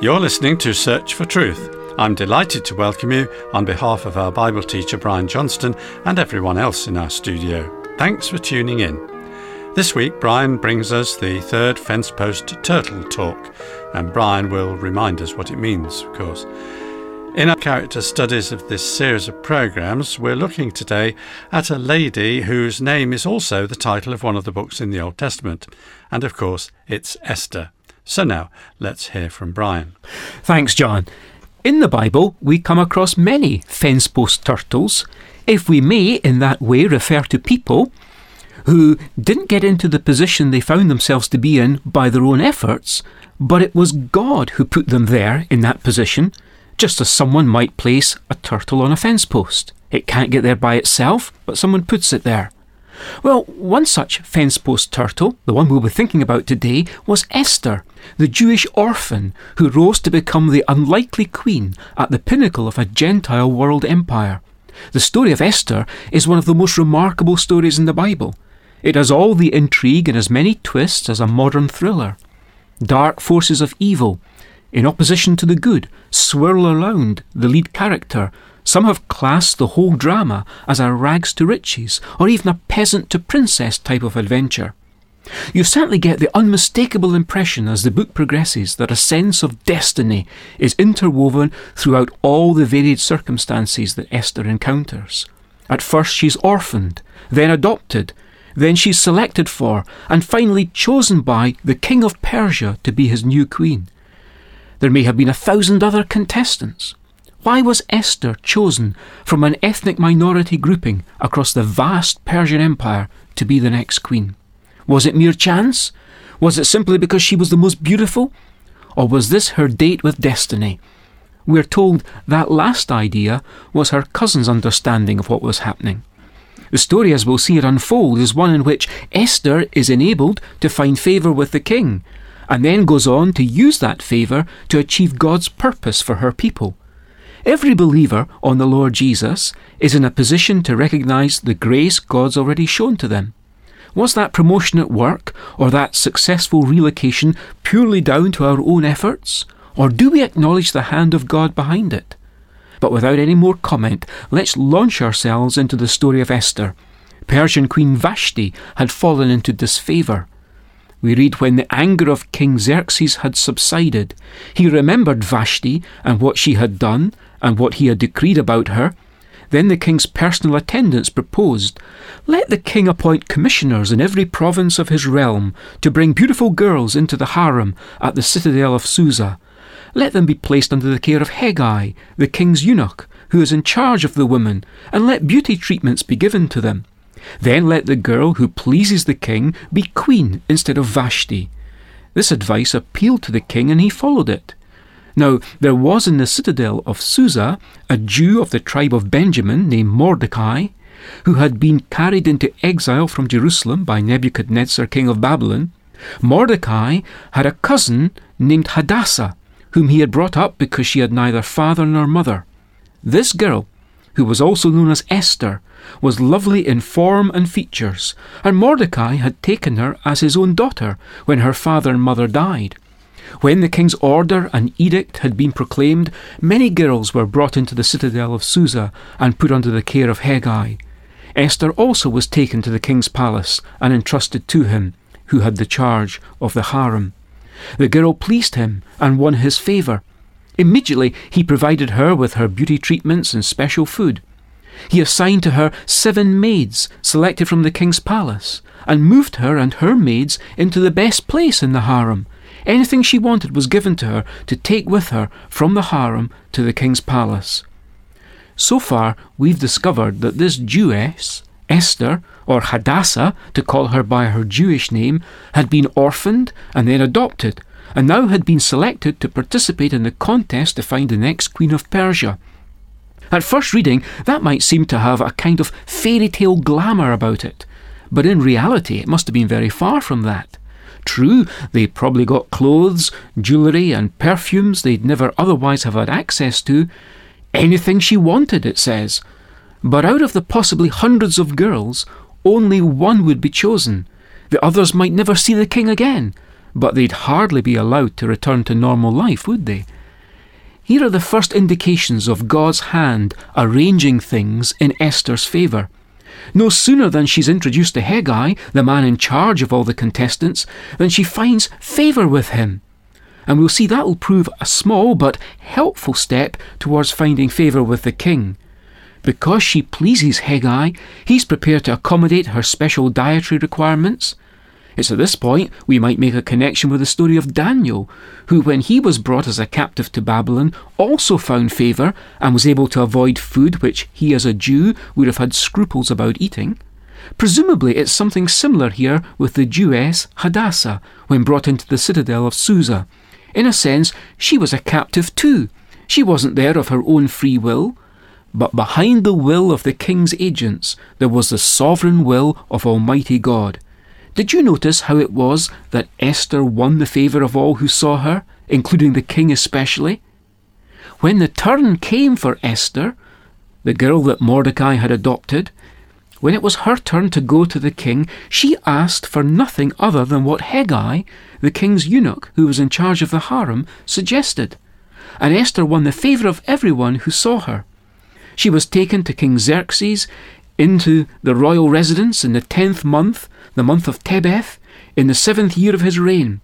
You're listening to Search for Truth. I'm delighted to welcome you on behalf of our Bible teacher Brian Johnston and everyone else in our studio. Thanks for tuning in. This week, Brian brings us the third fence post turtle talk, and Brian will remind us what it means, of course. In our character studies of this series of programs, we're looking today at a lady whose name is also the title of one of the books in the Old Testament, and of course, it's Esther. So now, let's hear from Brian. Thanks, John. In the Bible, we come across many fence post turtles, if we may in that way refer to people who didn't get into the position they found themselves to be in by their own efforts, but it was God who put them there in that position, just as someone might place a turtle on a fence post. It can't get there by itself, but someone puts it there. Well, one such fence post turtle, the one we'll be thinking about today, was Esther, the Jewish orphan who rose to become the unlikely queen at the pinnacle of a Gentile world empire. The story of Esther is one of the most remarkable stories in the Bible. It has all the intrigue and as many twists as a modern thriller. Dark forces of evil, in opposition to the good, swirl around the lead character some have classed the whole drama as a rags to riches or even a peasant to princess type of adventure. You certainly get the unmistakable impression as the book progresses that a sense of destiny is interwoven throughout all the varied circumstances that Esther encounters. At first she's orphaned, then adopted, then she's selected for, and finally chosen by the king of Persia to be his new queen. There may have been a thousand other contestants. Why was Esther chosen from an ethnic minority grouping across the vast Persian Empire to be the next queen? Was it mere chance? Was it simply because she was the most beautiful? Or was this her date with destiny? We're told that last idea was her cousin's understanding of what was happening. The story, as we'll see it unfold, is one in which Esther is enabled to find favour with the king, and then goes on to use that favour to achieve God's purpose for her people. Every believer on the Lord Jesus is in a position to recognize the grace God's already shown to them. Was that promotion at work or that successful relocation purely down to our own efforts? Or do we acknowledge the hand of God behind it? But without any more comment, let's launch ourselves into the story of Esther. Persian Queen Vashti had fallen into disfavour. We read when the anger of King Xerxes had subsided, he remembered Vashti and what she had done and what he had decreed about her. Then the king's personal attendants proposed, Let the king appoint commissioners in every province of his realm to bring beautiful girls into the harem at the citadel of Susa. Let them be placed under the care of Hegai, the king's eunuch, who is in charge of the women, and let beauty treatments be given to them. Then let the girl who pleases the king be queen instead of Vashti. This advice appealed to the king, and he followed it. Now, there was in the citadel of Susa a Jew of the tribe of Benjamin named Mordecai, who had been carried into exile from Jerusalem by Nebuchadnezzar, king of Babylon. Mordecai had a cousin named Hadassah, whom he had brought up because she had neither father nor mother. This girl, who was also known as Esther, was lovely in form and features, and Mordecai had taken her as his own daughter when her father and mother died. When the king's order and edict had been proclaimed, many girls were brought into the citadel of Susa and put under the care of Hegai. Esther also was taken to the king's palace and entrusted to him, who had the charge of the harem. The girl pleased him and won his favour. Immediately he provided her with her beauty treatments and special food. He assigned to her seven maids selected from the king's palace, and moved her and her maids into the best place in the harem, Anything she wanted was given to her to take with her from the harem to the king's palace. So far, we've discovered that this Jewess, Esther, or Hadassah, to call her by her Jewish name, had been orphaned and then adopted, and now had been selected to participate in the contest to find the next queen of Persia. At first reading, that might seem to have a kind of fairy tale glamour about it, but in reality, it must have been very far from that. True, they probably got clothes, jewellery, and perfumes they'd never otherwise have had access to. Anything she wanted, it says. But out of the possibly hundreds of girls, only one would be chosen. The others might never see the king again, but they'd hardly be allowed to return to normal life, would they? Here are the first indications of God's hand arranging things in Esther's favour. No sooner than she's introduced to Hegai, the man in charge of all the contestants, than she finds favour with him. And we'll see that will prove a small but helpful step towards finding favour with the king. Because she pleases Hegai, he's prepared to accommodate her special dietary requirements. It's at this point we might make a connection with the story of Daniel, who, when he was brought as a captive to Babylon, also found favour and was able to avoid food which he, as a Jew, would have had scruples about eating. Presumably, it's something similar here with the Jewess Hadassah when brought into the citadel of Susa. In a sense, she was a captive too. She wasn't there of her own free will. But behind the will of the king's agents, there was the sovereign will of Almighty God. Did you notice how it was that Esther won the favour of all who saw her, including the king especially? When the turn came for Esther, the girl that Mordecai had adopted, when it was her turn to go to the king, she asked for nothing other than what Hegai, the king's eunuch who was in charge of the harem, suggested. And Esther won the favour of everyone who saw her. She was taken to King Xerxes into the royal residence in the tenth month, the month of Tebeth, in the seventh year of his reign.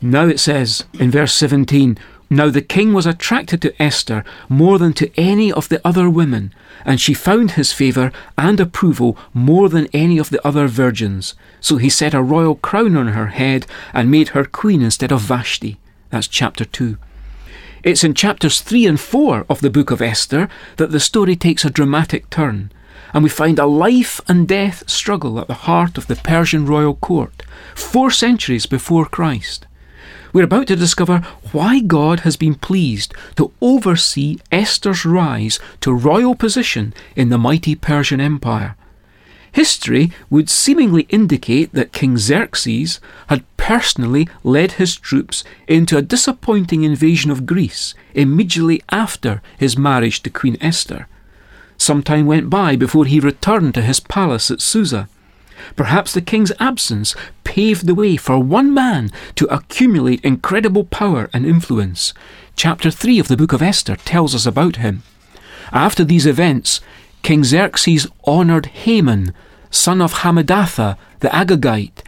Now it says in verse 17, Now the king was attracted to Esther more than to any of the other women, and she found his favour and approval more than any of the other virgins. So he set a royal crown on her head and made her queen instead of Vashti. That's chapter 2. It's in chapters 3 and 4 of the book of Esther that the story takes a dramatic turn and we find a life and death struggle at the heart of the Persian royal court, four centuries before Christ. We're about to discover why God has been pleased to oversee Esther's rise to royal position in the mighty Persian Empire. History would seemingly indicate that King Xerxes had personally led his troops into a disappointing invasion of Greece immediately after his marriage to Queen Esther. Some time went by before he returned to his palace at Susa. Perhaps the king's absence paved the way for one man to accumulate incredible power and influence. Chapter 3 of the book of Esther tells us about him. After these events, King Xerxes honoured Haman, son of Hammedatha the Agagite,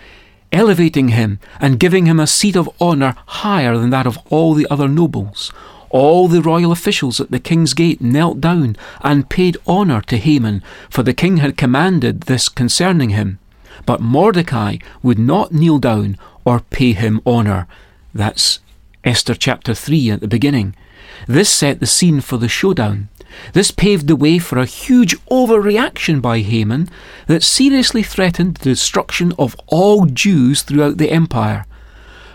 elevating him and giving him a seat of honour higher than that of all the other nobles. All the royal officials at the king's gate knelt down and paid honour to Haman, for the king had commanded this concerning him. But Mordecai would not kneel down or pay him honour. That's Esther chapter 3 at the beginning. This set the scene for the showdown. This paved the way for a huge overreaction by Haman that seriously threatened the destruction of all Jews throughout the empire.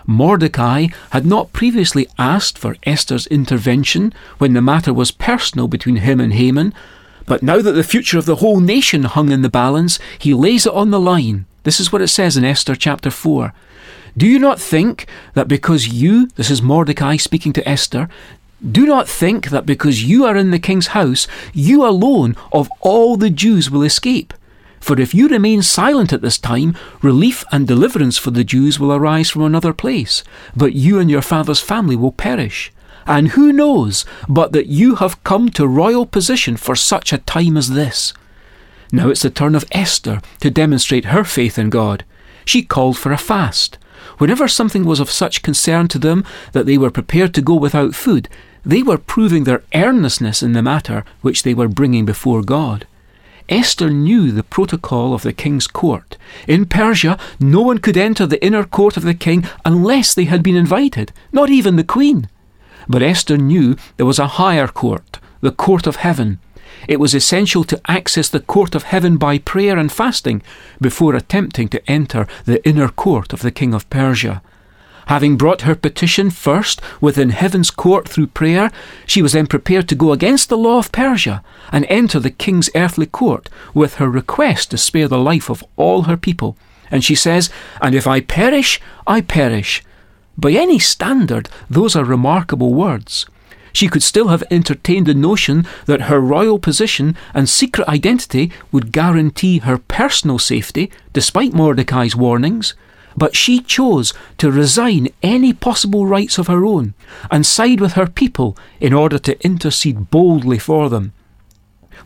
Mordecai had not previously asked for Esther's intervention when the matter was personal between him and Haman, but now that the future of the whole nation hung in the balance, he lays it on the line. This is what it says in Esther chapter 4. Do you not think that because you, this is Mordecai speaking to Esther, do not think that because you are in the king's house, you alone of all the Jews will escape. For if you remain silent at this time, relief and deliverance for the Jews will arise from another place, but you and your father's family will perish. And who knows but that you have come to royal position for such a time as this? Now it's the turn of Esther to demonstrate her faith in God. She called for a fast. Whenever something was of such concern to them that they were prepared to go without food, they were proving their earnestness in the matter which they were bringing before God. Esther knew the protocol of the king's court. In Persia, no one could enter the inner court of the king unless they had been invited, not even the queen. But Esther knew there was a higher court, the court of heaven. It was essential to access the court of heaven by prayer and fasting before attempting to enter the inner court of the king of Persia. Having brought her petition first within heaven's court through prayer, she was then prepared to go against the law of Persia and enter the king's earthly court with her request to spare the life of all her people. And she says, And if I perish, I perish. By any standard, those are remarkable words. She could still have entertained the notion that her royal position and secret identity would guarantee her personal safety, despite Mordecai's warnings But she chose to resign any possible rights of her own and side with her people in order to intercede boldly for them.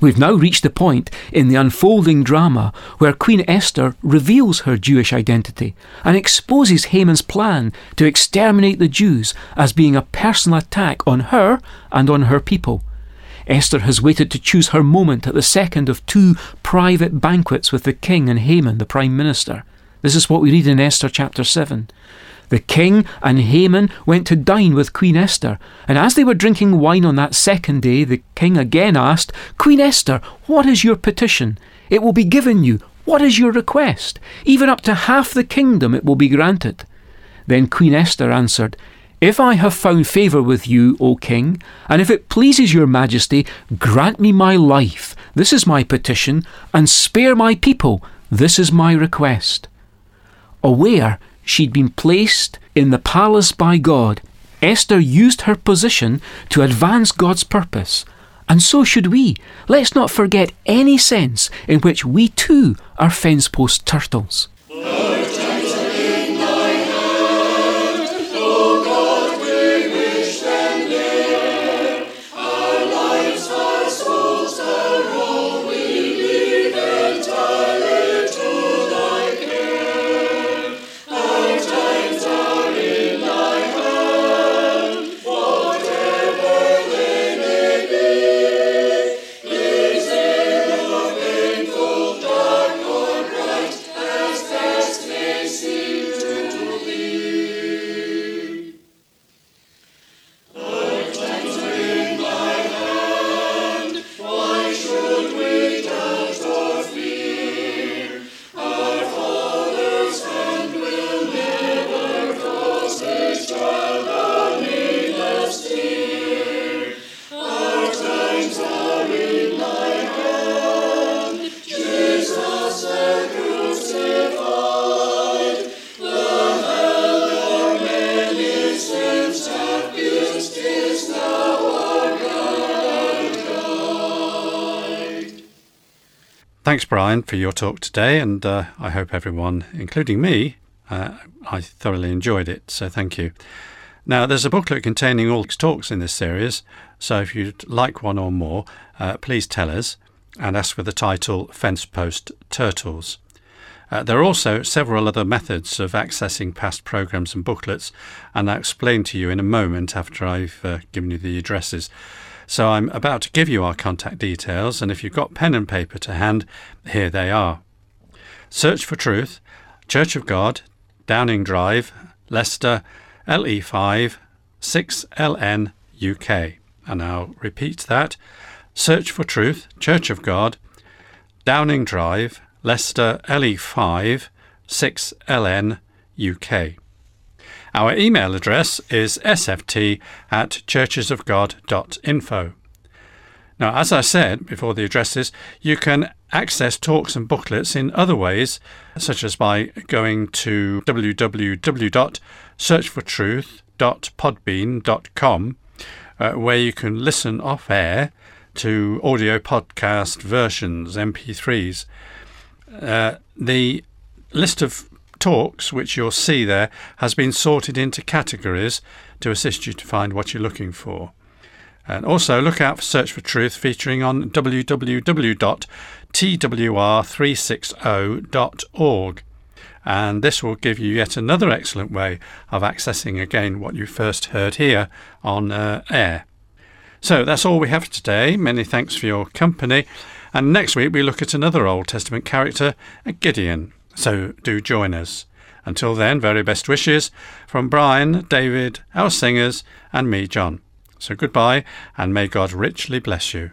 We've now reached the point in the unfolding drama where Queen Esther reveals her Jewish identity and exposes Haman's plan to exterminate the Jews as being a personal attack on her and on her people. Esther has waited to choose her moment at the second of two private banquets with the king and Haman, the prime minister. This is what we read in Esther chapter 7. The king and Haman went to dine with Queen Esther, and as they were drinking wine on that second day, the king again asked, Queen Esther, what is your petition? It will be given you. What is your request? Even up to half the kingdom it will be granted. Then Queen Esther answered, If I have found favour with you, O king, and if it pleases your majesty, grant me my life. This is my petition, and spare my people. This is my request. Aware she'd been placed in the palace by God, Esther used her position to advance God's purpose. And so should we. Let's not forget any sense in which we too are fence post turtles. Thanks, Brian, for your talk today, and uh, I hope everyone, including me, uh, I thoroughly enjoyed it, so thank you. Now, there's a booklet containing all talks in this series, so if you'd like one or more, uh, please tell us and ask for the title Fence Post Turtles. Uh, there are also several other methods of accessing past programs and booklets, and I'll explain to you in a moment after I've uh, given you the addresses. So I'm about to give you our contact details, and if you've got pen and paper to hand, here they are. Search for Truth, Church of God, Downing Drive, Leicester, LE5 6LN UK. And I'll repeat that. Search for Truth, Church of God, Downing Drive, Leicester, LE5 6LN UK. Our email address is sft at churchesofgod.info. Now, as I said before the addresses, you can access talks and booklets in other ways, such as by going to www.searchfortruth.podbean.com, uh, where you can listen off air to audio podcast versions, MP3s. Uh, the list of talks, which you'll see there, has been sorted into categories to assist you to find what you're looking for. And also look out for Search for Truth featuring on www.twr360.org. And this will give you yet another excellent way of accessing again what you first heard here on uh, air. So that's all we have today. Many thanks for your company. And next week we look at another Old Testament character, Gideon. So do join us. Until then, very best wishes from Brian, David, our singers, and me, John. So goodbye, and may God richly bless you.